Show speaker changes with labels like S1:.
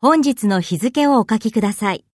S1: 本日の日付をお書きください。